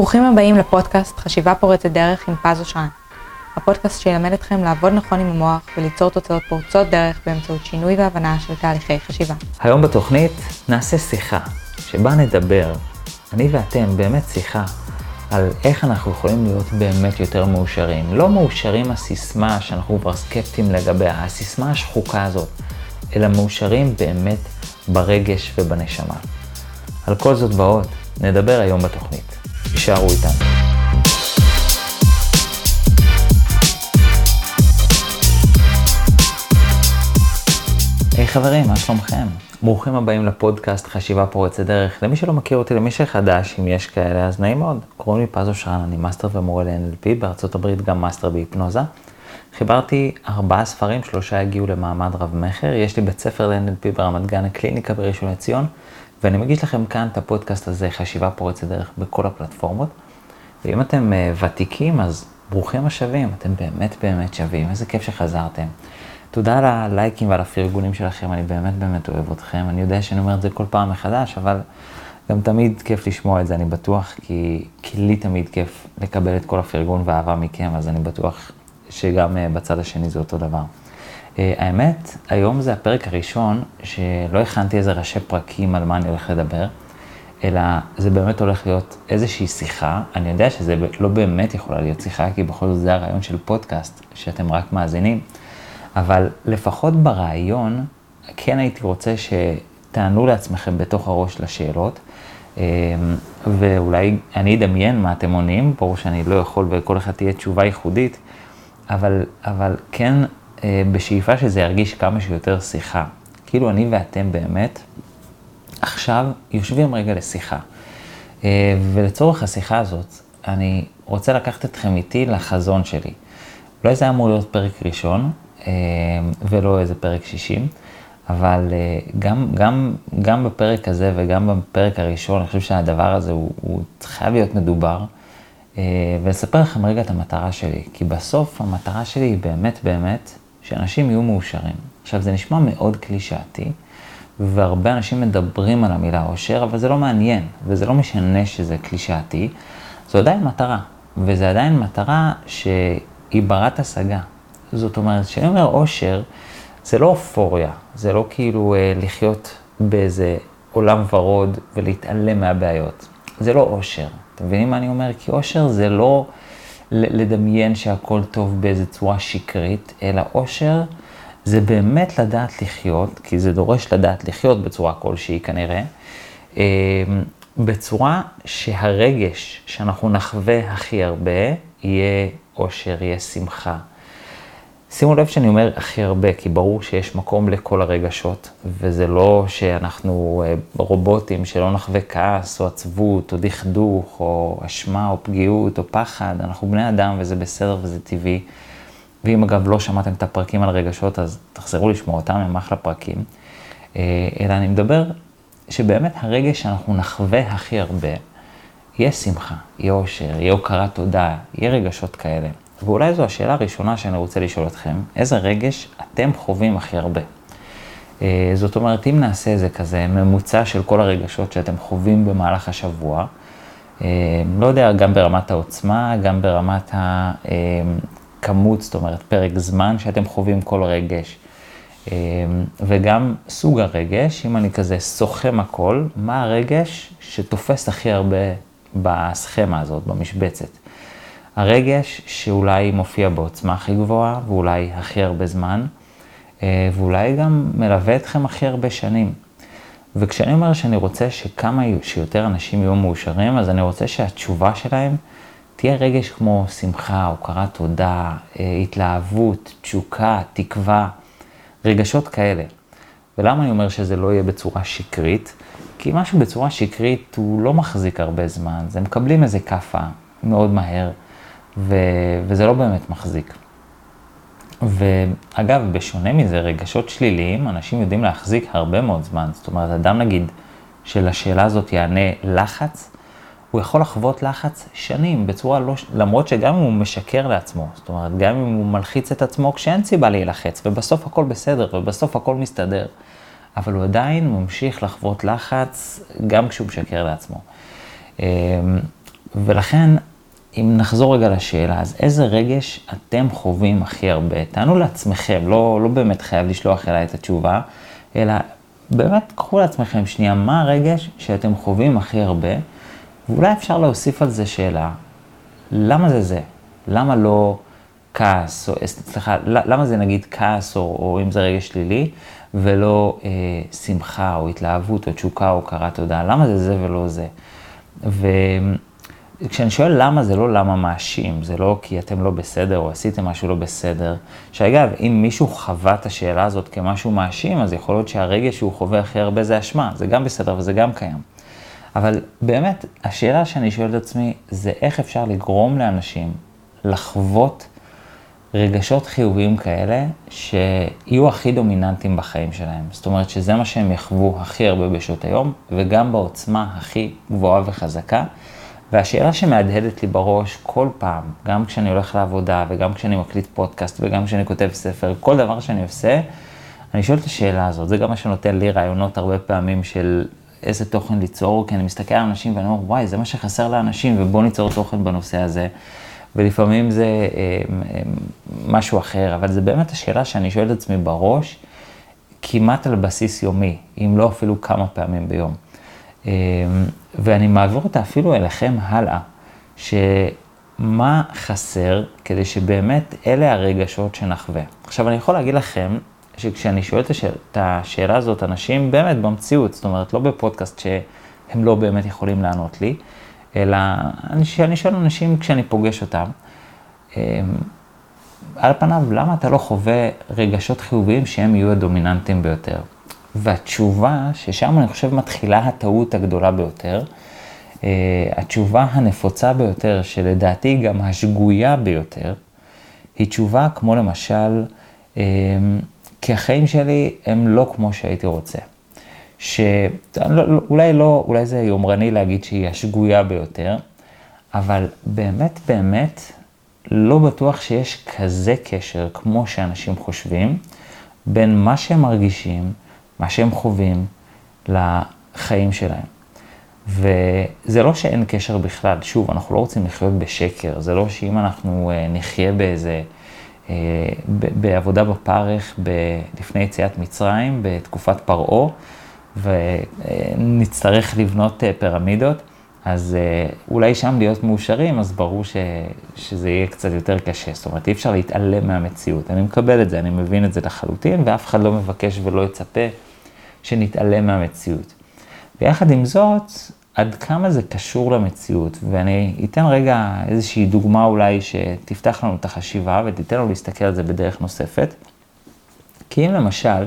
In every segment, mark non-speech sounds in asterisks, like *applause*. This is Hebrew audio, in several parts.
ברוכים הבאים לפודקאסט חשיבה פורצת דרך עם פז אושרן. הפודקאסט שילמד אתכם לעבוד נכון עם המוח וליצור תוצאות פורצות דרך באמצעות שינוי והבנה של תהליכי חשיבה. היום בתוכנית נעשה שיחה, שבה נדבר, אני ואתם, באמת שיחה, על איך אנחנו יכולים להיות באמת יותר מאושרים. לא מאושרים הסיסמה שאנחנו כבר סקפטיים לגביה, הסיסמה השחוקה הזאת, אלא מאושרים באמת ברגש ובנשמה. על כל זאת ועוד, נדבר היום בתוכנית. הישארו איתנו. היי היי, חברים, מה שלומכם? ברוכים הבאים לפודקאסט חשיבה פורצת דרך. למי שלא מכיר אותי, למי שחדש, אם יש כאלה, אז נעים מאוד. קוראים לי פז אושרן, אני מאסטר ומורה ל-NLP, בארצות הברית גם מאסטר בהיפנוזה. חיברתי ארבעה ספרים, שלושה הגיעו למעמד רב-מכר. יש לי בית ספר ל-NLP ברמת גן, הקליניקה בראשון לציון, ואני מגיש לכם כאן את הפודקאסט הזה, חשיבה פורצת דרך, בכל הפלטפורמות. ואם אתם uh, ותיקים, אז ברוכים השבים, אתם באמת באמת שווים, איזה כיף שחזרתם. תודה על הלייקים ועל הפרגונים שלכם, אני באמת באמת אוהב אתכם. אני יודע שאני אומר את זה כל פעם מחדש, אבל גם תמיד כיף לשמוע את זה, אני בטוח, כי, כי לי תמיד כיף לקבל את כל הפרגון והאהבה מכם, אז אני בטוח שגם uh, בצד השני זה אותו דבר. Uh, האמת, היום זה הפרק הראשון שלא הכנתי איזה ראשי פרקים על מה אני הולך לדבר, אלא זה באמת הולך להיות איזושהי שיחה. אני יודע שזה לא באמת יכולה להיות שיחה, כי בכל זאת זה הרעיון של פודקאסט, שאתם רק מאזינים. אבל לפחות ברעיון, כן הייתי רוצה שתענו לעצמכם בתוך הראש לשאלות, אמ, ואולי אני אדמיין מה אתם עונים, ברור שאני לא יכול וכל אחד תהיה תשובה ייחודית, אבל, אבל כן אה, בשאיפה שזה ירגיש כמה שיותר שיחה. כאילו אני ואתם באמת עכשיו יושבים רגע לשיחה. אה, ולצורך השיחה הזאת, אני רוצה לקחת אתכם איתי לחזון שלי. אולי זה אמור להיות פרק ראשון, אה, ולא איזה פרק 60, אבל אה, גם, גם, גם בפרק הזה וגם בפרק הראשון, אני חושב שהדבר הזה הוא, הוא חייב להיות מדובר. אה, ולספר לכם רגע את המטרה שלי, כי בסוף המטרה שלי היא באמת באמת שאנשים יהיו מאושרים. עכשיו, זה נשמע מאוד קלישאתי, והרבה אנשים מדברים על המילה אושר, אבל זה לא מעניין, וזה לא משנה שזה קלישאתי, זו עדיין מטרה, וזו עדיין מטרה שהיא ברת השגה. זאת אומרת, כשאני אומר אושר, זה לא אופוריה, זה לא כאילו אה, לחיות באיזה עולם ורוד ולהתעלם מהבעיות. זה לא אושר. אתם מבינים מה אני אומר? כי אושר זה לא לדמיין שהכל טוב באיזה צורה שקרית, אלא אושר זה באמת לדעת לחיות, כי זה דורש לדעת לחיות בצורה כלשהי כנראה, אה, בצורה שהרגש שאנחנו נחווה הכי הרבה יהיה אושר, יהיה שמחה, שימו לב שאני אומר הכי הרבה, כי ברור שיש מקום לכל הרגשות, וזה לא שאנחנו אה, רובוטים שלא נחווה כעס, או עצבות, או דכדוך, או אשמה, או פגיעות, או פחד, אנחנו בני אדם וזה בסדר וזה טבעי. ואם אגב לא שמעתם את הפרקים על רגשות, אז תחזרו לשמוע אותם, הם אחלה פרקים. אה, אלא אני מדבר שבאמת הרגש שאנחנו נחווה הכי הרבה, יהיה שמחה, יהיה אושר, יהיה הוקרת תודה, יהיה רגשות כאלה. ואולי זו השאלה הראשונה שאני רוצה לשאול אתכם, איזה רגש אתם חווים הכי הרבה? אה, זאת אומרת, אם נעשה איזה כזה ממוצע של כל הרגשות שאתם חווים במהלך השבוע, אה, לא יודע, גם ברמת העוצמה, גם ברמת הכמות, זאת אומרת, פרק זמן שאתם חווים כל רגש, אה, וגם סוג הרגש, אם אני כזה סוכם הכל, מה הרגש שתופס הכי הרבה בסכמה הזאת, במשבצת. הרגש שאולי מופיע בעוצמה הכי גבוהה, ואולי הכי הרבה זמן, אה, ואולי גם מלווה אתכם הכי הרבה שנים. וכשאני אומר שאני רוצה שכמה שיותר אנשים יהיו מאושרים, אז אני רוצה שהתשובה שלהם תהיה רגש כמו שמחה, הוקרת תודה, אה, התלהבות, תשוקה, תקווה, רגשות כאלה. ולמה אני אומר שזה לא יהיה בצורה שקרית? כי משהו בצורה שקרית הוא לא מחזיק הרבה זמן, זה מקבלים איזה כאפה מאוד מהר. ו, וזה לא באמת מחזיק. ואגב, בשונה מזה, רגשות שליליים, אנשים יודעים להחזיק הרבה מאוד זמן. זאת אומרת, אדם נגיד, שלשאלה הזאת יענה לחץ, הוא יכול לחוות לחץ שנים בצורה לא, למרות שגם אם הוא משקר לעצמו, זאת אומרת, גם אם הוא מלחיץ את עצמו כשאין סיבה להילחץ, ובסוף הכל בסדר, ובסוף הכל מסתדר, אבל הוא עדיין ממשיך לחוות לחץ גם כשהוא משקר לעצמו. אמ, ולכן, אם נחזור רגע לשאלה, אז איזה רגש אתם חווים הכי הרבה? תענו לעצמכם, לא, לא באמת חייב לשלוח אליי את התשובה, אלא באמת קחו לעצמכם שנייה, מה הרגש שאתם חווים הכי הרבה, ואולי אפשר להוסיף על זה שאלה, למה זה זה? למה לא כעס, או סליחה, למה זה נגיד כעס, או, או אם זה רגש שלילי, ולא אה, שמחה, או התלהבות, או תשוקה, או הכרת תודה? למה זה זה ולא זה? וכשאני שואל למה, זה לא למה מאשים, זה לא כי אתם לא בסדר, או עשיתם משהו לא בסדר. שאגב, אם מישהו חווה את השאלה הזאת כמשהו מאשים, אז יכול להיות שהרגש שהוא חווה הכי הרבה זה אשמה, זה גם בסדר וזה גם קיים. אבל באמת, השאלה שאני שואל את עצמי, זה איך אפשר לגרום לאנשים לחוות רגשות חיוביים כאלה, שיהיו הכי דומיננטיים בחיים שלהם. זאת אומרת שזה מה שהם יחוו הכי הרבה בשעות היום, וגם בעוצמה הכי גבוהה וחזקה. והשאלה שמהדהדת לי בראש כל פעם, גם כשאני הולך לעבודה, וגם כשאני מקליט פודקאסט, וגם כשאני כותב ספר, כל דבר שאני עושה, אני שואל את השאלה הזאת. זה גם מה שנותן לי רעיונות הרבה פעמים של איזה תוכן ליצור, כי אני מסתכל על אנשים ואני אומר, וואי, זה מה שחסר לאנשים, ובוא ניצור תוכן בנושא הזה. ולפעמים זה אה, אה, משהו אחר, אבל זה באמת השאלה שאני שואל את עצמי בראש, כמעט על בסיס יומי, אם לא אפילו כמה פעמים ביום. אה, ואני מעביר אותה אפילו אליכם הלאה, שמה חסר כדי שבאמת אלה הרגשות שנחווה. עכשיו, אני יכול להגיד לכם שכשאני שואל את השאל, את השאלה הזאת, אנשים באמת במציאות, זאת אומרת, לא בפודקאסט שהם לא באמת יכולים לענות לי, אלא שאני שואל אנשים כשאני פוגש אותם, אמ, על פניו, למה אתה לא חווה רגשות חיוביים שהם יהיו הדומיננטיים ביותר? והתשובה, ששם אני חושב מתחילה הטעות הגדולה ביותר, אה, התשובה הנפוצה ביותר, שלדעתי גם השגויה ביותר, היא תשובה כמו למשל, אמ, כי החיים שלי הם לא כמו שהייתי רוצה. שאולי לא, אולי זה יומרני להגיד שהיא השגויה ביותר, אבל באמת באמת לא בטוח שיש כזה קשר כמו שאנשים חושבים בין מה שהם מרגישים, מה שהם חווים, לחיים שלהם. וזה לא שאין קשר בכלל, שוב, אנחנו לא רוצים לחיות בשקר, זה לא שאם אנחנו אה, נחיה באיזה, אה, בעבודה בפרך לפני יציאת מצרים, בתקופת פרעה, ונצטרך לבנות אה, פירמידות, אז אולי שם להיות מאושרים, אז ברור ש, שזה יהיה קצת יותר קשה. זאת אומרת, אי אפשר להתעלם מהמציאות. אני מקבל את זה, אני מבין את זה לחלוטין, ואף אחד לא מבקש ולא יצפה שנתעלם מהמציאות. ויחד עם זאת, עד כמה זה קשור למציאות, ואני אתן רגע איזושהי דוגמה אולי שתפתח לנו את החשיבה ותיתן לנו להסתכל על זה בדרך נוספת. כי אם למשל,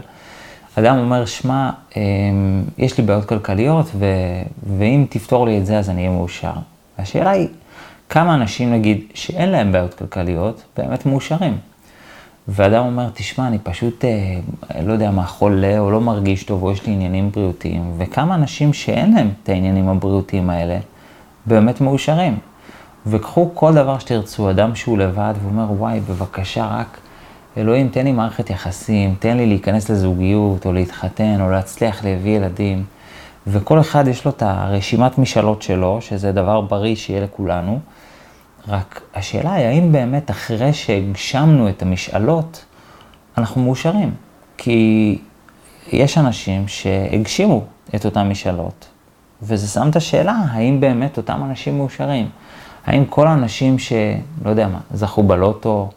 אדם אומר, שמע, אמ, יש לי בעיות כלכליות, ו... ואם תפתור לי את זה, אז אני אהיה מאושר. השאלה היא, כמה אנשים, נגיד, שאין להם בעיות כלכליות, באמת מאושרים. ואדם אומר, תשמע, אני פשוט, אה, לא יודע מה, חולה, או לא מרגיש טוב, או יש לי עניינים בריאותיים, וכמה אנשים שאין להם את העניינים הבריאותיים האלה, באמת מאושרים. וקחו כל דבר שתרצו, אדם שהוא לבד, ואומר, וואי, בבקשה, רק אלוהים, תן לי מערכת יחסים, תן לי להיכנס לזוגיות, או להתחתן, או להצליח להביא ילדים. וכל אחד יש לו את הרשימת משאלות שלו, שזה דבר בריא שיהיה לכולנו. רק השאלה היא, האם באמת אחרי שהגשמנו את המשאלות, אנחנו מאושרים? כי יש אנשים שהגשימו את אותן משאלות, וזה שם את השאלה, האם באמת אותם אנשים מאושרים? האם כל האנשים שלא יודע מה, זכו בלוטו,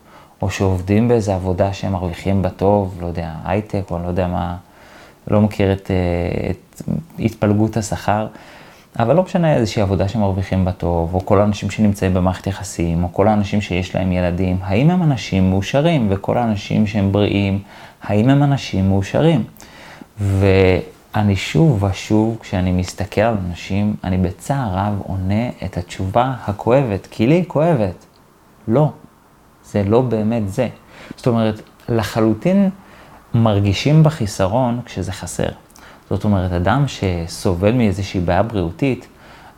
או שעובדים באיזה עבודה שהם מרוויחים בה טוב, לא יודע, הייטק, או לא יודע מה, לא מכיר את, אה, את התפלגות השכר, אבל לא משנה איזושהי עבודה שמרוויחים בה טוב, או כל האנשים שנמצאים במערכת יחסים, או כל האנשים שיש להם ילדים, האם הם אנשים מאושרים, וכל האנשים שהם בריאים, האם הם אנשים מאושרים? ואני שוב ושוב, כשאני מסתכל על אנשים, אני בצער רב עונה את התשובה הכואבת, כי לי היא כואבת. לא, זה לא באמת זה. זאת אומרת, לחלוטין מרגישים בחיסרון כשזה חסר. זאת אומרת, אדם שסובל מאיזושהי בעיה בריאותית,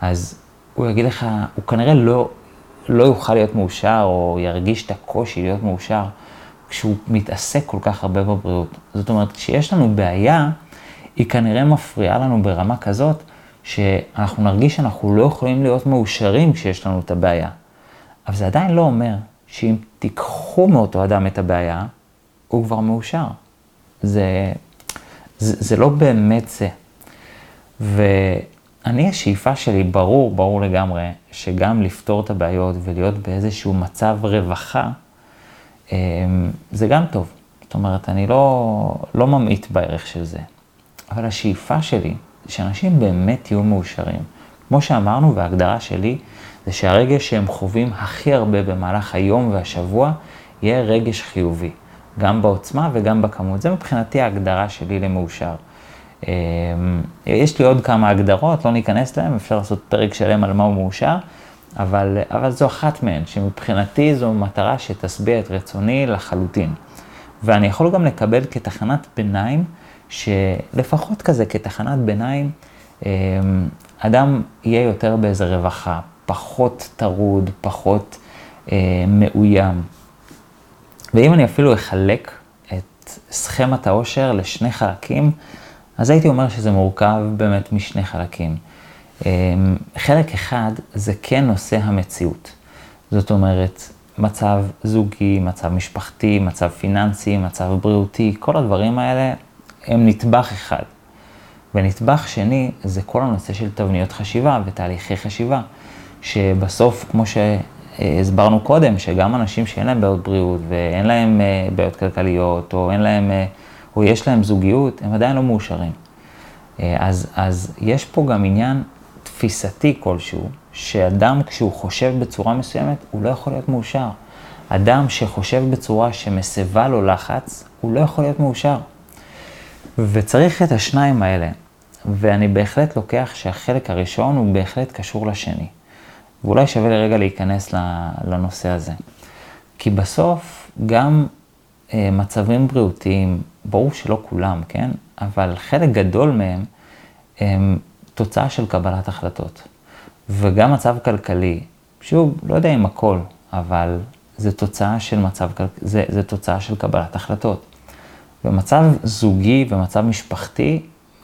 אז הוא יגיד לך, הוא כנראה לא, לא יוכל להיות מאושר, או ירגיש את הקושי להיות מאושר, כשהוא מתעסק כל כך הרבה בבריאות. זאת אומרת, כשיש לנו בעיה, היא כנראה מפריעה לנו ברמה כזאת, שאנחנו נרגיש שאנחנו לא יכולים להיות מאושרים כשיש לנו את הבעיה. אבל זה עדיין לא אומר שאם תיקחו מאותו אדם את הבעיה, הוא כבר מאושר. זה, זה, לא באמת זה. ואני, השאיפה שלי, ברור, ברור לגמרי, שגם לפתור את הבעיות ולהיות באיזשהו מצב רווחה, אמ, זה גם טוב. זאת אומרת, אני לא, לא ממעיט בערך של זה. אבל השאיפה שלי, שאנשים באמת יהיו מאושרים. כמו שאמרנו, וההגדרה שלי, זה שהרגש שהם חווים הכי הרבה במהלך היום והשבוע, יהיה רגש חיובי. גם בעוצמה וגם בכמות. זה מבחינתי ההגדרה שלי למאושר. אמ, יש לי עוד כמה הגדרות, לא ניכנס להן, אפשר לעשות פרק שלם על מה הוא מאושר, אבל, אבל זו אחת מהן, שמבחינתי זו מטרה שתשביע את רצוני לחלוטין. ואני יכול גם לקבל כתחנת ביניים, שלפחות כזה כתחנת ביניים, אמ, אדם יהיה יותר באיזה רווחה, פחות טרוד, פחות אה, מאוים. ואם אני אפילו אחלק את סכמת העושר לשני חלקים, אז הייתי אומר שזה מורכב באמת משני חלקים. אמ, חלק אחד זה כן נושא המציאות. זאת אומרת, מצב זוגי, מצב משפחתי, מצב פיננסי, מצב בריאותי, כל הדברים האלה הם נטבח אחד. ונטבח שני זה כל הנושא של תבניות חשיבה ותהליכי חשיבה, שבסוף, כמו שהסברנו קודם, שגם אנשים שאין להם בעיות בריאות ואין להם אה, בעיות כלכליות, או אין להם, אה, או יש להם זוגיות, הם עדיין לא מאושרים. אה, אז, אז יש פה גם עניין תפיסתי כלשהו, שאדם כשהוא חושב בצורה מסוימת, הוא לא יכול להיות מאושר. אדם שחושב בצורה שמסבה לו לחץ, הוא לא יכול להיות מאושר. וצריך את השניים האלה. ואני בהחלט לוקח שהחלק הראשון הוא בהחלט קשור לשני. ואולי שווה לרגע להיכנס לנושא הזה. כי בסוף גם אה, מצבים בריאותיים, ברור שלא כולם, כן? אבל חלק גדול מהם הם תוצאה של קבלת החלטות. וגם מצב כלכלי, שוב, לא יודע אם הכל, אבל זה תוצאה של מצב, זה, זה תוצאה של קבלת החלטות. במצב זוגי ומצב משפחתי,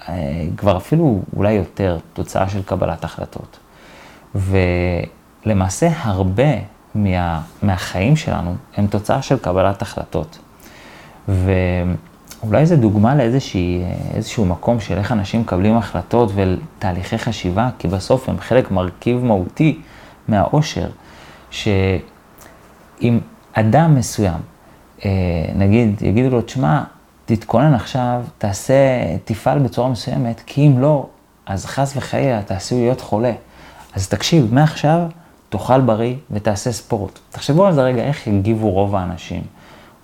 אה, כבר אפילו אולי יותר תוצאה של קבלת החלטות. ולמעשה הרבה מה, מהחיים שלנו הם תוצאה של קבלת החלטות. ואולי זו דוגמה לאיזשהו מקום של איך אנשים מקבלים החלטות ותהליכי חשיבה, כי בסוף הם חלק מרכיב מהותי מהאושר, שאם אדם מסוים, אה, נגיד, יגידו לו, תשמע, תתכונן עכשיו, תעשה, תפעל בצורה מסוימת, כי אם לא, אז חס וחלילה תעשו להיות חולה. אז תקשיב, מעכשיו תאכל בריא ותעשה ספורט. תחשבו על זה רגע, איך יגיבו רוב האנשים.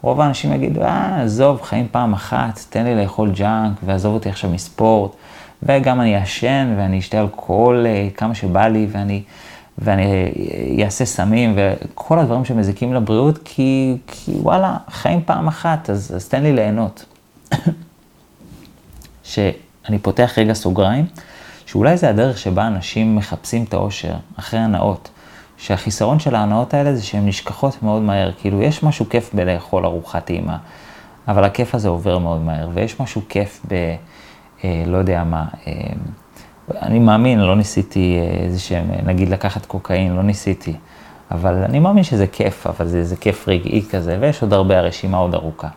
רוב האנשים יגידו, אה, עזוב, חיים פעם אחת, תן לי לאכול ג'אנק, ועזוב אותי עכשיו מספורט, וגם אני אעשן, ואני אשתה אלכוהול אה, כמה שבא לי, ואני, ואני אעשה סמים, וכל הדברים שמזיקים לבריאות, כי, כי וואלה, חיים פעם אחת, אז, אז תן לי ליהנות. *coughs* שאני פותח רגע סוגריים, שאולי זה הדרך שבה אנשים מחפשים את האושר אחרי הנאות. שהחיסרון של ההנאות האלה זה שהן נשכחות מאוד מהר. כאילו, יש משהו כיף בלאכול ארוחת טעימה, אבל הכיף הזה עובר מאוד מהר, ויש משהו כיף ב... אה, לא יודע מה, אה, אני מאמין, לא ניסיתי אה, איזה שהם, נגיד לקחת קוקאין, לא ניסיתי, אבל אני מאמין שזה כיף, אבל זה, זה כיף רגעי כזה, ויש עוד הרבה, הרשימה עוד ארוכה.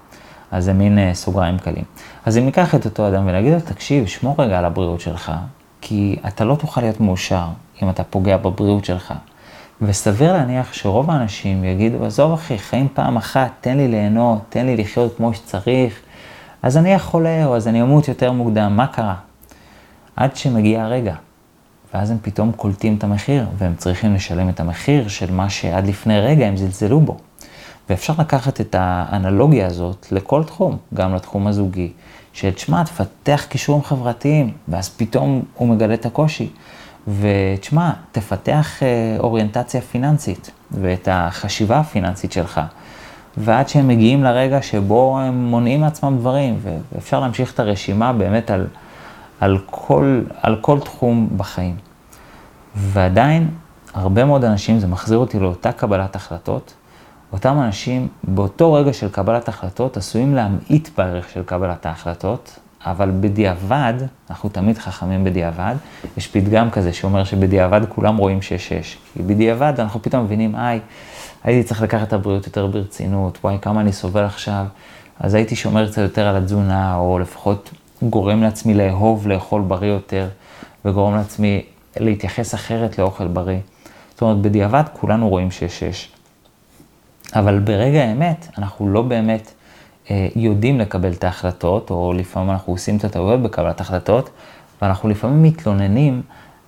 אז זה מין אה, סוגריים קלים. אז אם ניקח את אותו אדם ונגיד לו, תקשיב, שמור רגע על הבריאות שלך, כי אתה לא תוכל להיות מאושר אם אתה פוגע בבריאות שלך. וסביר להניח שרוב האנשים יגידו, עזוב אחי, חיים פעם אחת, תן לי ליהנות, תן לי לחיות כמו שצריך, אז אני אהיה חולה, או אז אני אמות יותר מוקדם, מה קרה? עד שמגיע הרגע, ואז הם פתאום קולטים את המחיר, והם צריכים לשלם את המחיר של מה שעד לפני רגע הם זלזלו בו. ואפשר לקחת את האנלוגיה הזאת לכל תחום, גם לתחום הזוגי, שתשמע, תפתח קישורים חברתיים, ואז פתאום הוא מגלה את הקושי. ותשמע, תפתח אה, אוריינטציה פיננסית ואת החשיבה הפיננסית שלך. ועד שהם מגיעים לרגע שבו הם מונעים מעצמם דברים, ואפשר להמשיך את הרשימה באמת על, על, כל, על כל תחום בחיים. ועדיין, הרבה מאוד אנשים, זה מחזיר אותי לאותה קבלת החלטות, אותם אנשים באותו רגע של קבלת החלטות עשויים להמעיט בערך של קבלת ההחלטות, אבל בדיעבד, אנחנו תמיד חכמים בדיעבד, יש פתגם כזה שאומר שבדיעבד כולם רואים 6-6. כי בדיעבד אנחנו פתאום מבינים, היי, הייתי צריך לקחת את הבריאות יותר ברצינות, וואי, כמה אני סובל עכשיו, אז הייתי שומר קצת יותר על התזונה, או לפחות גורם לעצמי לאהוב לאכול בריא יותר, וגורם לעצמי להתייחס אחרת לאוכל בריא. זאת אומרת, בדיעבד כולנו רואים 6-6. אבל ברגע האמת, אנחנו לא באמת אה, יודעים לקבל את ההחלטות, או לפעמים אנחנו עושים את הטעויות בקבלת החלטות, ואנחנו לפעמים מתלוננים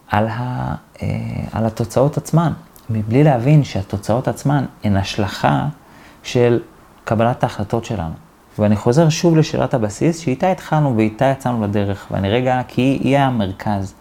על, ה, אה, על התוצאות עצמן, מבלי להבין שהתוצאות עצמן הן השלכה של קבלת ההחלטות שלנו. ואני חוזר שוב לשאלת הבסיס, שאיתה התחלנו ואיתה יצאנו לדרך, ואני רגע, כי היא המרכז.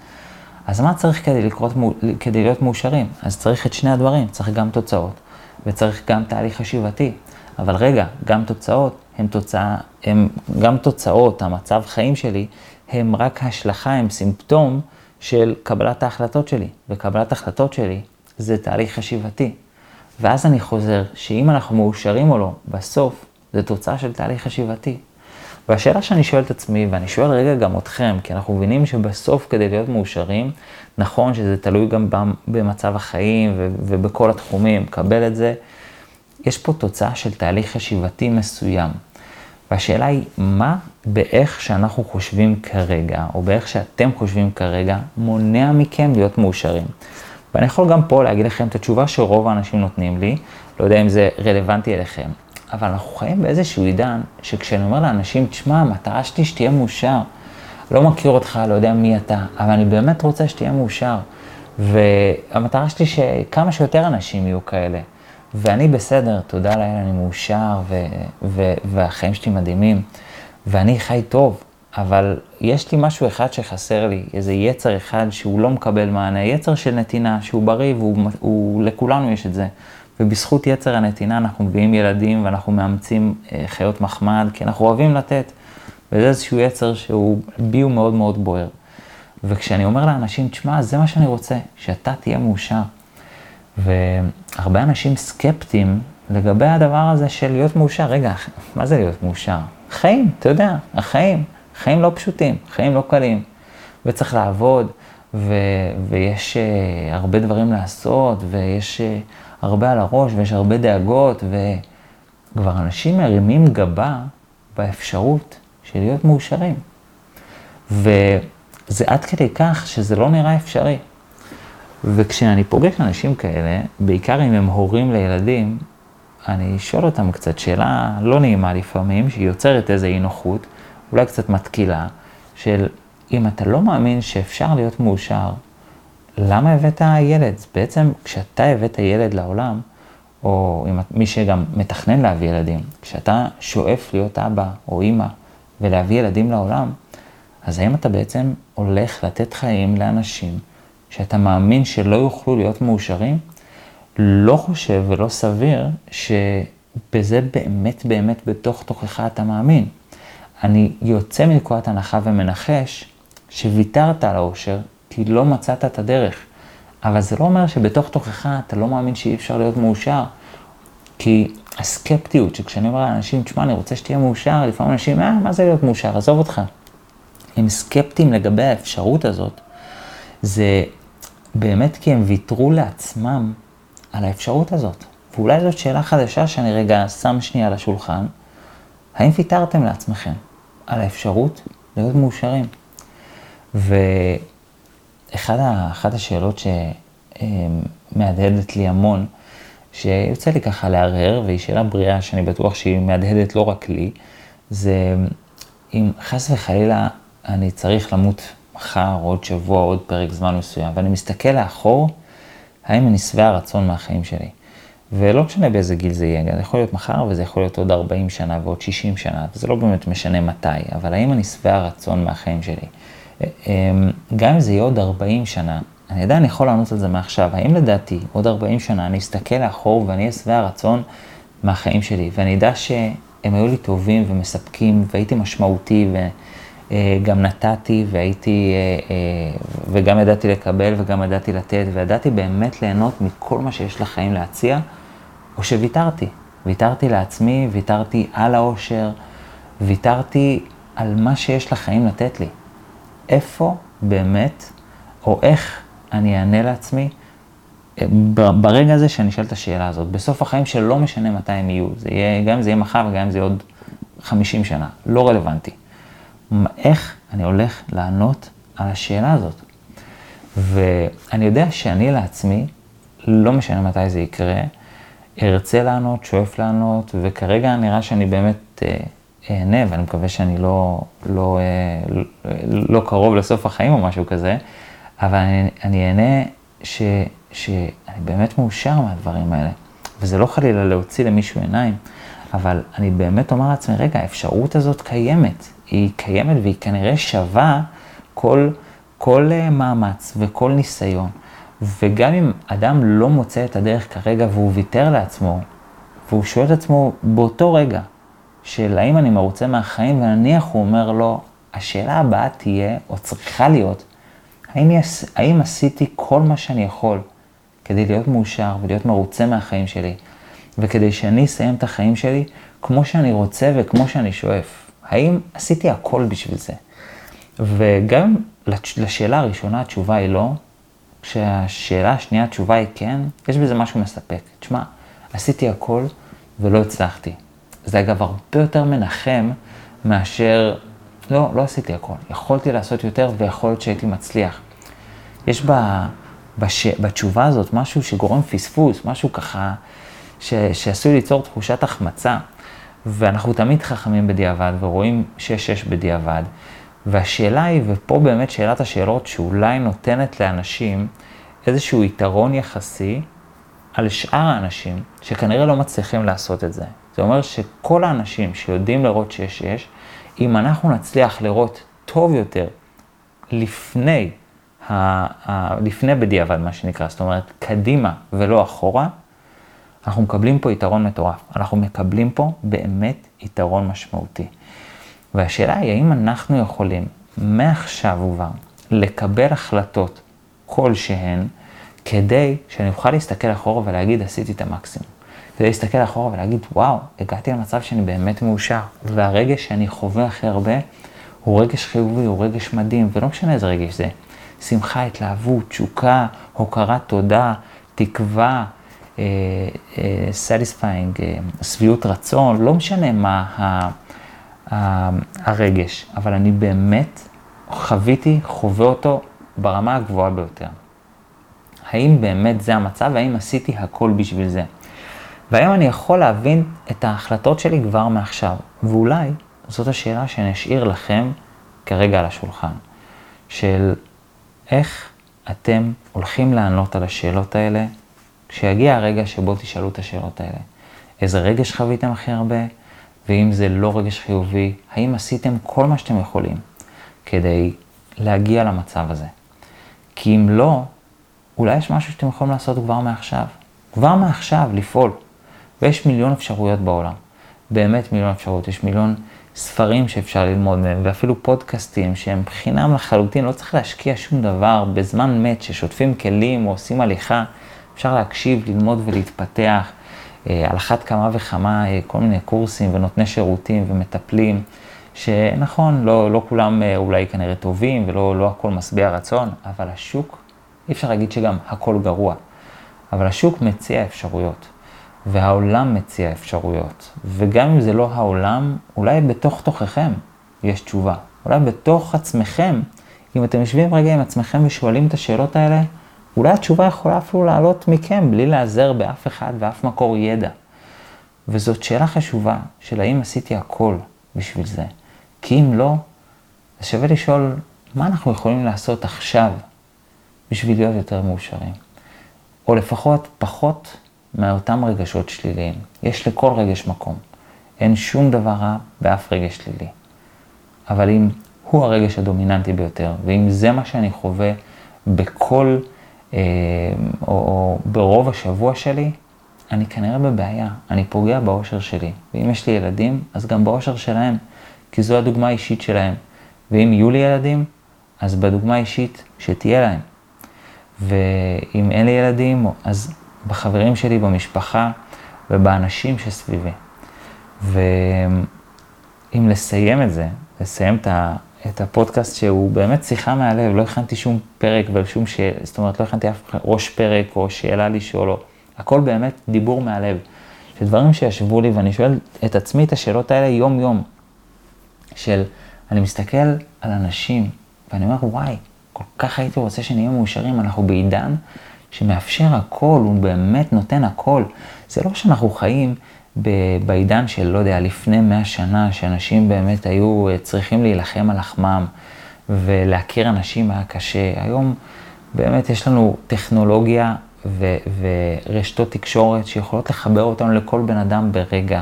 אז מה צריך כדי, לקרות, כדי להיות מאושרים? אז צריך את שני הדברים, צריך גם תוצאות, וצריך גם תהליך חשיבתי. אבל רגע, גם תוצאות הם תוצאה, הם גם תוצאות, המצב חיים שלי, הם רק השלכה, הם סימפטום של קבלת ההחלטות שלי. וקבלת החלטות שלי זה תהליך חשיבתי. ואז אני חוזר, שאם אנחנו מאושרים או לא, בסוף זה תוצאה של תהליך חשיבתי. והשאלה שאני שואל את עצמי, ואני שואל רגע גם אתכם, כי אנחנו מבינים שבסוף כדי להיות מאושרים, נכון שזה תלוי גם במצב החיים ובכל התחומים, קבל את זה, יש פה תוצאה של תהליך חשיבתי מסוים. והשאלה היא, מה באיך שאנחנו חושבים כרגע, או באיך שאתם חושבים כרגע, מונע מכם להיות מאושרים? ואני יכול גם פה להגיד לכם את התשובה שרוב האנשים נותנים לי, לא יודע אם זה רלוונטי אליכם, אבל אנחנו חיים באיזשהו עידן, שכשאני אומר לאנשים, תשמע, המטרה שלי שתהיה מאושר. לא מכיר אותך, לא יודע מי אתה, אבל אני באמת רוצה שתהיה מאושר. והמטרה שלי שכמה שיותר אנשים יהיו כאלה. ואני בסדר, תודה לאל, אני מאושר, ו- ו- והחיים שלי מדהימים, ואני חי טוב, אבל יש לי משהו אחד שחסר לי, איזה יצר אחד שהוא לא מקבל מענה, יצר של נתינה, שהוא בריא, ולכולנו יש את זה. ובזכות יצר הנתינה אנחנו מביאים ילדים ואנחנו מאמצים אה, חיות מחמד, כי אנחנו אוהבים לתת. וזה איזשהו יצר שהוא, בי הוא מאוד מאוד בוער. וכשאני אומר לאנשים, תשמע, זה מה שאני רוצה, שאתה תהיה מאושר. והרבה אנשים סקפטיים לגבי הדבר הזה של להיות מאושר. רגע, מה זה להיות מאושר? חיים, אתה יודע, החיים. חיים לא פשוטים, חיים לא קלים. וצריך לעבוד, ו- ויש uh, הרבה דברים לעשות, ויש uh, הרבה על הראש, ויש הרבה דאגות, וכבר אנשים מרימים גבה באפשרות של להיות מאושרים. וזה עד כדי כך שזה לא נראה אפשרי. וכשאני פוגש אנשים כאלה, בעיקר אם הם הורים לילדים, אני שואל אותם קצת שאלה לא נעימה לפעמים, שהיא יוצרת איזו אי נוחות, אולי קצת מתקילה, של אם אתה לא מאמין שאפשר להיות מאושר, למה הבאת ילד? בעצם כשאתה הבאת ילד לעולם, או אם מי שגם מתכנן להביא ילדים, כשאתה שואף להיות אבא או אימא ולהביא ילדים לעולם, אז האם אתה בעצם הולך לתת חיים לאנשים שאתה מאמין שלא יוכלו להיות מאושרים? לא חושב ולא סביר שבזה באמת באמת בתוך תוכך אתה מאמין. אני יוצא מנקודת הנחה ומנחש שוויתרת על האושר כי לא מצאת את הדרך. אבל זה לא אומר שבתוך תוכך אתה לא מאמין שאי אפשר להיות מאושר. כי הסקפטיות, שכשאני אומר לאנשים, תשמע, אני רוצה שתהיה מאושר, לפעמים אנשים, אה, מה זה להיות מאושר? עזוב אותך. הם סקפטיים לגבי האפשרות הזאת. זה באמת כי הם ויתרו לעצמם על האפשרות הזאת. ואולי זאת שאלה חדשה שאני רגע שם שנייה על השולחן. האם ויתרתם לעצמכם על האפשרות להיות מאושרים? ואחת השאלות שמהדהדת לי המון, שיוצא לי ככה להרהר, והיא שאלה בריאה שאני בטוח שהיא מהדהדת לא רק לי, זה אם חס וחלילה אני צריך למות מחר, עוד שבוע, עוד פרק זמן מסוים, ואני מסתכל לאחור, האם אני שבע רצון מהחיים שלי. ולא משנה באיזה גיל זה יהיה, זה יכול להיות מחר וזה יכול להיות עוד 40 שנה ועוד 60 שנה, וזה לא באמת משנה מתי, אבל האם אני שבע רצון מהחיים שלי? אמ, גם אם זה יהיה עוד 40 שנה, אני עדיין יכול לענות על זה מעכשיו. האם לדעתי, עוד 40 שנה, אני אסתכל לאחור ואני אהיה שבע רצון מהחיים שלי, ואני אדע שהם היו לי טובים ומספקים, והייתי משמעותי, וגם נתתי, והייתי, אה, אה, וגם ידעתי לקבל, וגם ידעתי לתת, וידעתי באמת ליהנות מכל מה שיש לחיים להציע, או שוויתרתי. ויתרתי לעצמי, ויתרתי על האושר, ויתרתי על מה שיש לחיים לתת לי. איפה באמת, או איך אני אענה לעצמי ברגע הזה שאני אשאל את השאלה הזאת, בסוף החיים שלא משנה מתי הם יהיו, זה יהיה, גם אם זה יהיה מחר וגם אם זה יהיה עוד 50 שנה, לא רלוונטי. איך אני הולך לענות על השאלה הזאת? ואני יודע שאני לעצמי, לא משנה מתי זה יקרה, ארצה לענות, שואף לענות, וכרגע נראה שאני באמת אה, אהנה, ואני מקווה שאני לא, לא, אה, לא קרוב לסוף החיים או משהו כזה, אבל אני, אני אהנה ש... שאני באמת מאושר מהדברים האלה. וזה לא חלילה להוציא למישהו עיניים, אבל אני באמת אומר לעצמי, רגע, האפשרות הזאת קיימת. היא קיימת והיא כנראה שווה כל, כל uh, מאמץ וכל ניסיון. וגם אם אדם לא מוצא את הדרך כרגע והוא ויתר לעצמו, והוא שואל את עצמו באותו רגע, של האם אני מרוצה מהחיים, ונניח הוא אומר לו, השאלה הבאה תהיה, או צריכה להיות, האם, יש, האם עשיתי כל מה שאני יכול כדי להיות מאושר ולהיות מרוצה מהחיים שלי, וכדי שאני אסיים את החיים שלי כמו שאני רוצה וכמו שאני שואף. האם עשיתי הכל בשביל זה? וגם לשאלה הראשונה התשובה היא לא, כשהשאלה השנייה התשובה היא כן, יש בזה משהו מספק. תשמע, עשיתי הכל ולא הצלחתי. זה אגב הרבה יותר מנחם מאשר, לא, לא עשיתי הכל. יכולתי לעשות יותר ויכול להיות שהייתי מצליח. יש בה... בש... בתשובה הזאת משהו שגורם פספוס, משהו ככה ש... שעשוי ליצור תחושת החמצה. ואנחנו תמיד חכמים בדיעבד ורואים שש-שש בדיעבד. והשאלה היא, ופה באמת שאלת השאלות שאולי נותנת לאנשים איזשהו יתרון יחסי על שאר האנשים שכנראה לא מצליחים לעשות את זה. זה אומר שכל האנשים שיודעים לראות שש-שש, אם אנחנו נצליח לראות טוב יותר לפני לפני בדיעבד, מה שנקרא, זאת אומרת, קדימה ולא אחורה, אנחנו מקבלים פה יתרון מטורף. אנחנו מקבלים פה באמת יתרון משמעותי. והשאלה היא, האם אנחנו יכולים מעכשיו כבר לקבל החלטות כלשהן, כדי שאני אוכל להסתכל אחורה ולהגיד, עשיתי את המקסימום. כדי להסתכל אחורה ולהגיד, וואו, הגעתי למצב שאני באמת מאושר. והרגש שאני חווה הכי הרבה הוא רגש חיובי, הוא רגש מדהים, ולא משנה איזה רגש זה. שמחה, התלהבות, תשוקה, הוקרת תודה, תקווה, satisfying, אה, אה, שביעות רצון, לא משנה מה ה, ה, הרגש, אבל אני באמת חוויתי, חווה אותו ברמה הגבוהה ביותר. האם באמת זה המצב, והאם עשיתי הכל בשביל זה? והיום אני יכול להבין את ההחלטות שלי כבר מעכשיו, ואולי זאת השאלה שאני אשאיר לכם כרגע על השולחן, של איך אתם הולכים לענות על השאלות האלה כשיגיע הרגע שבו תשאלו את השאלות האלה. איזה רגש חוויתם הכי הרבה, ואם זה לא רגש חיובי, האם עשיתם כל מה שאתם יכולים כדי להגיע למצב הזה? כי אם לא, אולי יש משהו שאתם יכולים לעשות כבר מעכשיו. כבר מעכשיו, לפעול. ויש מיליון אפשרויות בעולם. באמת מיליון אפשרויות. יש מיליון ספרים שאפשר ללמוד מהם, ואפילו פודקאסטים שהם חינם לחלוטין, לא צריך להשקיע שום דבר, בזמן מת ששוטפים כלים או עושים הליכה, אפשר להקשיב, ללמוד ולהתפתח. אה, על אחת כמה וכמה אה, כל מיני קורסים ונותני שירותים ומטפלים, שנכון, לא, לא כולם אה, אולי כנראה טובים ולא לא הכל משביע רצון, אבל השוק, אי אפשר להגיד שגם הכל גרוע, אבל השוק מציע אפשרויות. והעולם מציע אפשרויות. וגם אם זה לא העולם, אולי בתוך תוככם יש תשובה. אולי בתוך עצמכם, אם אתם יושבים רגע עם עצמכם ושואלים את השאלות האלה, אולי התשובה יכולה אפילו לעלות מכם בלי להיעזר באף אחד ואף מקור ידע. וזאת שאלה חשובה של האם עשיתי הכל בשביל זה. כי אם לא, זה שווה לשאול מה אנחנו יכולים לעשות עכשיו בשביל להיות יותר מאושרים. או לפחות פחות מאותם רגשות שליליים. יש לכל רגש מקום. אין שום דבר רע באף רגש שלילי. אבל אם הוא הרגש הדומיננטי ביותר, ואם זה מה שאני חווה בכל, אה, או, או ברוב השבוע שלי, אני כנראה בבעיה, אני פוגע באושר שלי. ואם יש לי ילדים, אז גם באושר שלהם, כי זו הדוגמה האישית שלהם. ואם יהיו לי ילדים, אז בדוגמה האישית שתהיה להם. ואם אין לי ילדים, אז בחברים שלי, במשפחה ובאנשים שסביבי. ואם לסיים את זה לסיים את, ה, את הפודקאסט שהוא באמת שיחה מהלב, לא הכנתי שום פרק ושום שאלה, זאת אומרת, לא הכנתי אף ראש פרק או שאלה לשאול, או הכל באמת דיבור מהלב. שדברים שישבו לי, ואני שואל את עצמי את השאלות האלה יום-יום, של אני מסתכל על אנשים, ואני אומר, וואי, כל כך הייתי רוצה שנהיה מאושרים, אנחנו בעידן שמאפשר הכל, הוא באמת נותן הכל. זה לא שאנחנו חיים בעידן של, לא יודע, לפני מאה שנה, שאנשים באמת היו אה, צריכים להילחם על לחמם ולהכיר אנשים היה קשה. היום באמת יש לנו טכנולוגיה ו- ורשתות תקשורת שיכולות לחבר אותנו לכל בן אדם ברגע,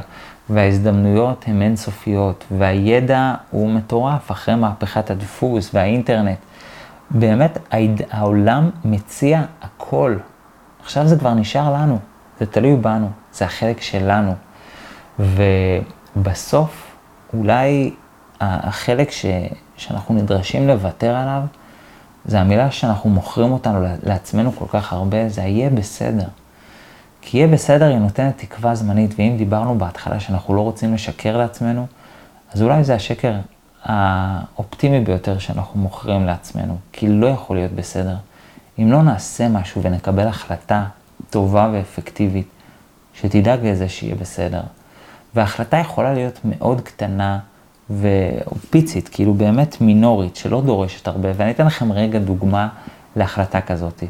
וההזדמנויות הן אינסופיות, והידע הוא מטורף אחרי מהפכת הדפוס והאינטרנט. באמת העולם מציע הכל. עכשיו זה כבר נשאר לנו, זה תלוי בנו, זה החלק שלנו. ובסוף, אולי החלק ש, שאנחנו נדרשים לוותר עליו, זה המילה שאנחנו מוכרים אותנו לעצמנו כל כך הרבה, זה יהיה בסדר. כי יהיה בסדר היא נותנת תקווה זמנית, ואם דיברנו בהתחלה שאנחנו לא רוצים לשקר לעצמנו, אז אולי זה השקר האופטימי ביותר שאנחנו מוכרים לעצמנו, כי לא יכול להיות בסדר. אם לא נעשה משהו ונקבל החלטה טובה ואפקטיבית, שתדאג לזה שיהיה בסדר. וההחלטה יכולה להיות מאוד קטנה ופיצית, כאילו באמת מינורית, שלא דורשת הרבה. ואני אתן לכם רגע דוגמה להחלטה כזאת.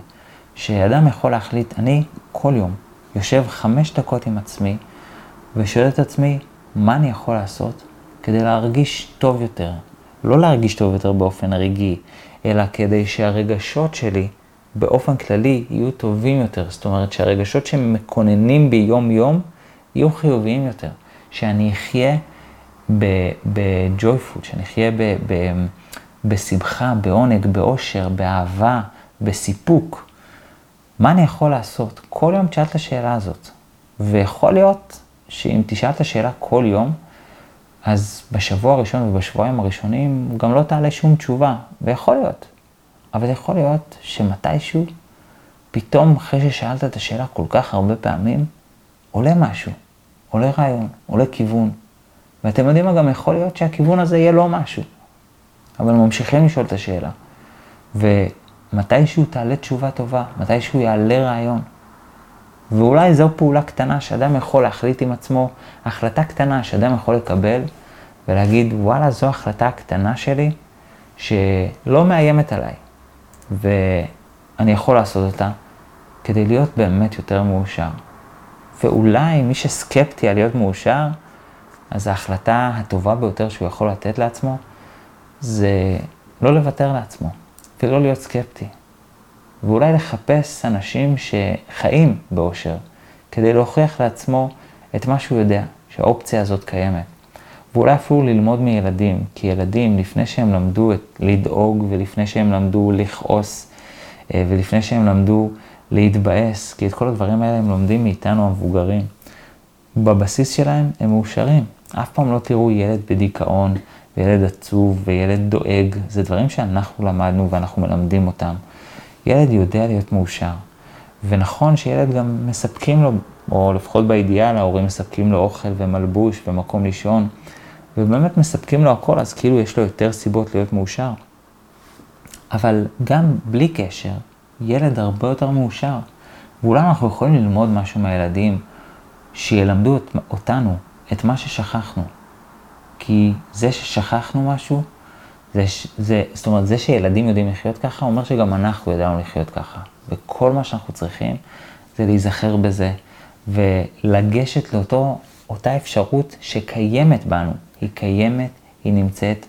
שאדם יכול להחליט, אני כל יום יושב חמש דקות עם עצמי ושואל את עצמי, מה אני יכול לעשות כדי להרגיש טוב יותר. לא להרגיש טוב יותר באופן רגעי, אלא כדי שהרגשות שלי באופן כללי יהיו טובים יותר. זאת אומרת שהרגשות שמקוננים בי יום-יום יהיו חיוביים יותר. שאני אחיה בג'ויפול, שאני אחיה ב, ב, בשמחה, בעונג, באושר, באהבה, בסיפוק. מה אני יכול לעשות? כל יום תשאל את השאלה הזאת. ויכול להיות שאם תשאל את השאלה כל יום, אז בשבוע הראשון ובשבועיים הראשונים גם לא תעלה שום תשובה, ויכול להיות. אבל יכול להיות שמתישהו, פתאום אחרי ששאלת את השאלה כל כך הרבה פעמים, עולה משהו, עולה רעיון, עולה כיוון. ואתם יודעים מה, גם יכול להיות שהכיוון הזה יהיה לא משהו. אבל ממשיכים לשאול את השאלה. ומתישהו תעלה תשובה טובה, מתישהו יעלה רעיון. ואולי זו פעולה קטנה שאדם יכול להחליט עם עצמו, החלטה קטנה שאדם יכול לקבל ולהגיד, וואלה, זו החלטה הקטנה שלי שלא מאיימת עליי, ואני יכול לעשות אותה כדי להיות באמת יותר מאושר. ואולי מי שסקפטי על להיות מאושר, אז ההחלטה הטובה ביותר שהוא יכול לתת לעצמו, זה לא לוותר לעצמו, ולא להיות סקפטי. ואולי לחפש אנשים שחיים באושר, כדי להוכיח לעצמו את מה שהוא יודע, שהאופציה הזאת קיימת. ואולי אפילו ללמוד מילדים, כי ילדים, לפני שהם למדו את לדאוג, ולפני שהם למדו לכעוס, אה, ולפני שהם למדו להתבאס, כי את כל הדברים האלה הם לומדים מאיתנו המבוגרים. בבסיס שלהם הם מאושרים. אף פעם לא תראו ילד בדיכאון, וילד עצוב, וילד דואג. זה דברים שאנחנו למדנו ואנחנו מלמדים אותם. ילד יודע להיות מאושר. ונכון שילד גם מספקים לו, או לפחות באידיאל, ההורים מספקים לו אוכל ומלבוש ומקום לישון, ובאמת מספקים לו הכל, אז כאילו יש לו יותר סיבות להיות מאושר. אבל גם בלי קשר, ילד הרבה יותר מאושר. ואולי אנחנו יכולים ללמוד משהו מהילדים, שילמדו את, אותנו את מה ששכחנו. כי זה ששכחנו משהו, זה, זה, זאת אומרת, זה שילדים יודעים לחיות ככה, אומר שגם אנחנו ידענו לחיות ככה. וכל מה שאנחנו צריכים זה להיזכר בזה, ולגשת לאותו, אותה אפשרות שקיימת בנו. היא קיימת, היא נמצאת,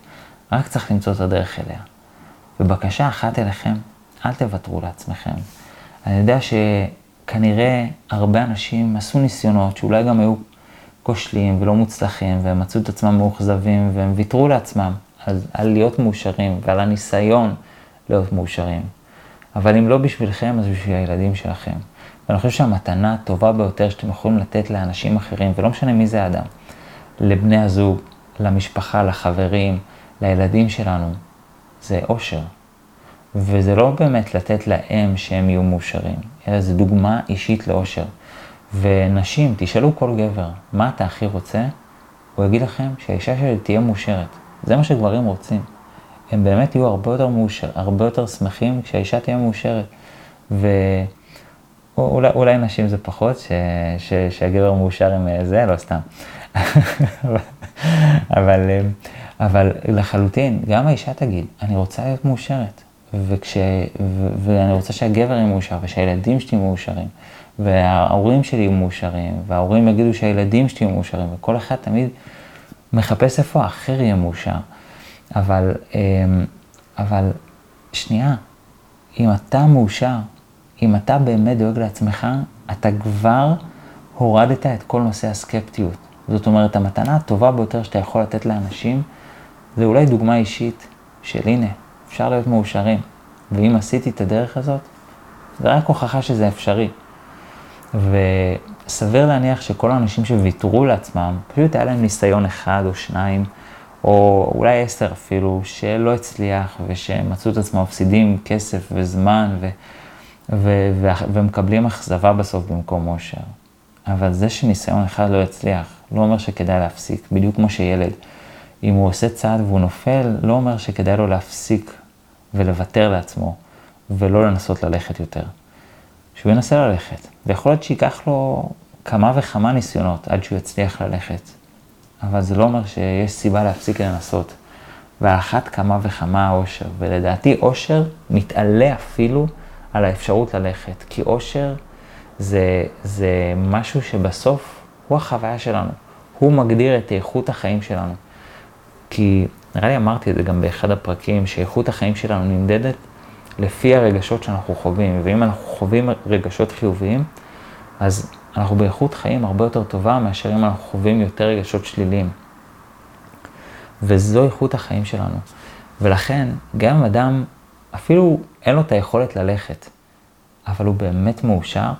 רק צריך למצוא את הדרך אליה. ובקשה אחת אליכם, אל תוותרו לעצמכם. אני יודע שכנראה הרבה אנשים עשו ניסיונות שאולי גם היו כושלים ולא מוצלחים, והם מצאו את עצמם מאוכזבים, והם ויתרו לעצמם על, על להיות מאושרים ועל הניסיון להיות מאושרים. אבל אם לא בשבילכם, אז בשביל הילדים שלכם. ואני חושב שהמתנה הטובה ביותר שאתם יכולים לתת לאנשים אחרים, ולא משנה מי זה האדם, לבני הזוג, למשפחה, לחברים, לילדים שלנו, זה אושר. וזה לא באמת לתת להם שהם יהיו מאושרים, אלא זו דוגמה אישית לאושר. ונשים, תשאלו כל גבר, מה אתה הכי רוצה? הוא יגיד לכם שהאישה שלי תהיה מאושרת. זה מה שגברים רוצים. הם באמת יהיו הרבה יותר, מאושר, הרבה יותר שמחים כשהאישה תהיה מאושרת. ואולי נשים זה פחות, ש, ש, שהגבר מאושר עם אה, זה, לא סתם. *laughs* אבל, אה, אבל לחלוטין, גם האישה תגיד, אני רוצה להיות מאושרת. וכש, ו, ואני רוצה שהגבר יהיה מאושר, ושהילדים שלי מאושרים, וההורים שלי יהיו מאושרים, וההורים יגידו שהילדים שלי יהיו מאושרים, וכל אחד תמיד מחפש איפה האחר יהיה מאושר. אבל, אמ, אבל שנייה, אם אתה מאושר, אם אתה באמת דואג לעצמך, אתה כבר הורדת את כל נושא הסקפטיות. זאת אומרת, המתנה הטובה ביותר שאתה יכול לתת לאנשים, זה אולי דוגמה אישית של הנה, אפשר להיות מאושרים. ואם עשיתי את הדרך הזאת, זה רק הוכחה שזה אפשרי. וסביר להניח שכל האנשים שוויתרו לעצמם, פשוט היה להם ניסיון אחד או שניים, או אולי עשר אפילו, שלא הצליח ושמצאו את עצמם מפסידים כסף וזמן ו- ו- ו- ומקבלים אכזבה בסוף במקום אושר. אבל זה שניסיון אחד לא יצליח, לא אומר שכדאי להפסיק, בדיוק כמו שילד. אם הוא עושה צעד והוא נופל, לא אומר שכדאי לו להפסיק ולוותר לעצמו, ולא לנסות ללכת יותר. שהוא ינסה ללכת, ויכול להיות שייקח לו כמה וכמה ניסיונות עד שהוא יצליח ללכת. אבל זה לא אומר שיש סיבה להפסיק לנסות. ועל אחת כמה וכמה האושר, ולדעתי אושר מתעלה אפילו על האפשרות ללכת, כי אושר זה, זה משהו שבסוף הוא החוויה שלנו, הוא מגדיר את איכות החיים שלנו. כי נראה לי אמרתי את זה גם באחד הפרקים, שאיכות החיים שלנו נמדדת לפי הרגשות שאנחנו חווים, ואם אנחנו חווים רגשות חיוביים, אז אנחנו באיכות חיים הרבה יותר טובה מאשר אם אנחנו חווים יותר רגשות שליליים. וזו איכות החיים שלנו. ולכן, גם אם אדם, אפילו אין לו את היכולת ללכת, אבל הוא באמת מאושר,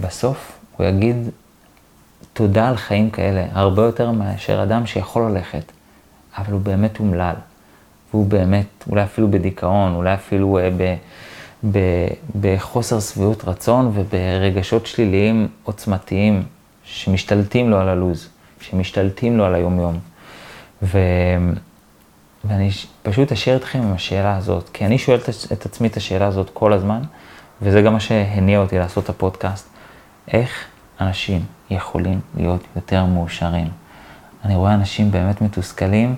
בסוף הוא יגיד תודה על חיים כאלה, הרבה יותר מאשר אדם שיכול ללכת, אבל הוא באמת אומלל. והוא באמת, אולי אפילו בדיכאון, אולי אפילו אה, ב... בחוסר שביעות רצון וברגשות שליליים עוצמתיים שמשתלטים לו על הלוז, שמשתלטים לו על היומיום. ו... ואני פשוט אשאיר אתכם עם השאלה הזאת, כי אני שואל את עצמי את השאלה הזאת כל הזמן, וזה גם מה שהניע אותי לעשות את הפודקאסט. איך אנשים יכולים להיות יותר מאושרים? אני רואה אנשים באמת מתוסכלים,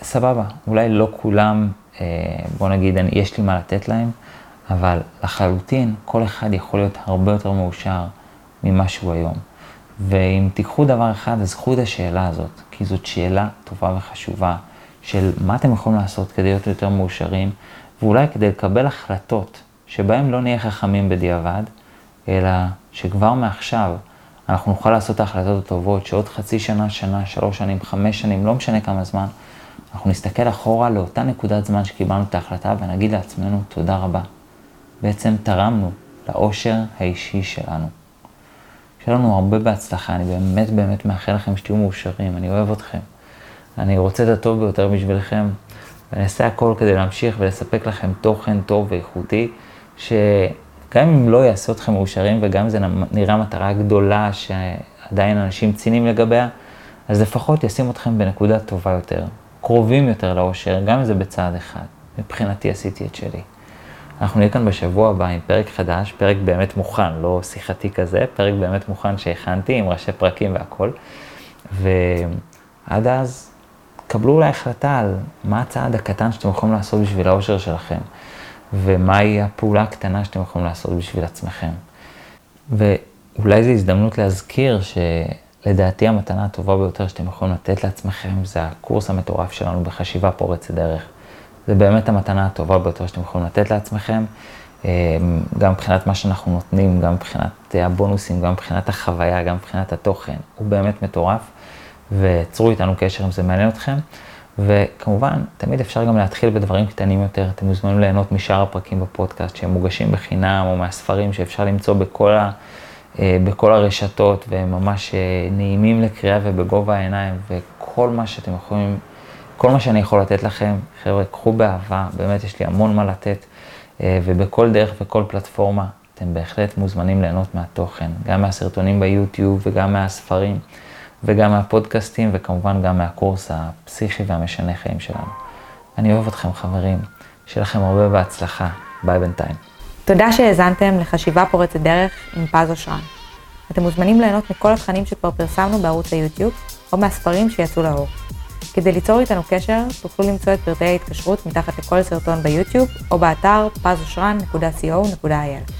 וסבבה, אולי לא כולם אה, בוא נגיד, אני, יש לי מה לתת להם, אבל לחלוטין כל אחד יכול להיות הרבה יותר מאושר ממה שהוא היום. ואם תיקחו דבר אחד, אז קחו את השאלה הזאת, כי זאת שאלה טובה וחשובה של מה אתם יכולים לעשות כדי להיות יותר מאושרים, ואולי כדי לקבל החלטות שבהן לא נהיה חכמים בדיעבד, אלא שכבר מעכשיו אנחנו נוכל לעשות את ההחלטות הטובות, שעוד חצי שנה, שנה, שלוש שנים, חמש שנים, לא משנה כמה זמן, אנחנו נסתכל אחורה לאותה נקודת זמן שקיבלנו את ההחלטה ונגיד לעצמנו תודה רבה. בעצם תרמנו לאושר האישי שלנו. שיהיה לנו הרבה בהצלחה, אני באמת באמת מאחל לכם שתהיו מאושרים, אני אוהב אתכם. אני רוצה את הטוב ביותר בשבילכם, ואני אעשה הכל כדי להמשיך ולספק לכם תוכן טוב ואיכותי, שגם אם לא יעשה אתכם מאושרים וגם אם זה נראה מטרה גדולה שעדיין אנשים ציניים לגביה, אז לפחות ישים אתכם בנקודה טובה יותר, קרובים יותר לאושר, גם אם זה בצעד אחד. מבחינתי עשיתי את שלי. אנחנו נהיה כאן בשבוע הבא עם פרק חדש, פרק באמת מוכן, לא שיחתי כזה, פרק באמת מוכן שהכנתי עם ראשי פרקים והכל. ועד אז, קבלו אולי החלטה על מה הצעד הקטן שאתם יכולים לעשות בשביל האושר שלכם, ומהי הפעולה הקטנה שאתם יכולים לעשות בשביל עצמכם. ואולי זו הזדמנות להזכיר ש... לדעתי המתנה הטובה ביותר שאתם יכולים לתת לעצמכם זה הקורס המטורף שלנו בחשיבה פורצת דרך. זה באמת המתנה הטובה ביותר שאתם יכולים לתת לעצמכם, אה, גם מבחינת מה שאנחנו נותנים, גם מבחינת הבונוסים, גם מבחינת החוויה, גם מבחינת התוכן. הוא באמת מטורף, וצרו איתנו קשר אם זה מעניין אתכם. וכמובן, תמיד אפשר גם להתחיל בדברים קטנים יותר. אתם מוזמנים ליהנות משאר הפרקים בפודקאסט שהם מוגשים בחינם, או מהספרים שאפשר למצוא בכל ה... אה, בכל הרשתות, והם ממש אה, נעימים לקריאה ובגובה העיניים, וכל מה שאתם יכולים, כל מה שאני יכול לתת לכם, חבר'ה, קחו באהבה, באמת יש לי המון מה לתת, אה, ובכל דרך וכל פלטפורמה, אתם בהחלט מוזמנים ליהנות מהתוכן, גם מהסרטונים ביוטיוב וגם מהספרים. וגם מהפודקאסטים, וכמובן גם מהקורס הפסיכי והמשנה חיים שלנו. אני אוהב אתכם חברים, שיהיה לכם הרבה בהצלחה. ביי בינתיים. תודה שהאזנתם לחשיבה פורצת דרך עם פז אושרן. אתם מוזמנים ליהנות מכל התכנים שכבר פרסמנו בערוץ היוטיוב, או מהספרים שיצאו לאור. כדי ליצור איתנו קשר, תוכלו למצוא את פרטי ההתקשרות מתחת לכל סרטון ביוטיוב, או באתר pazosran.co.il.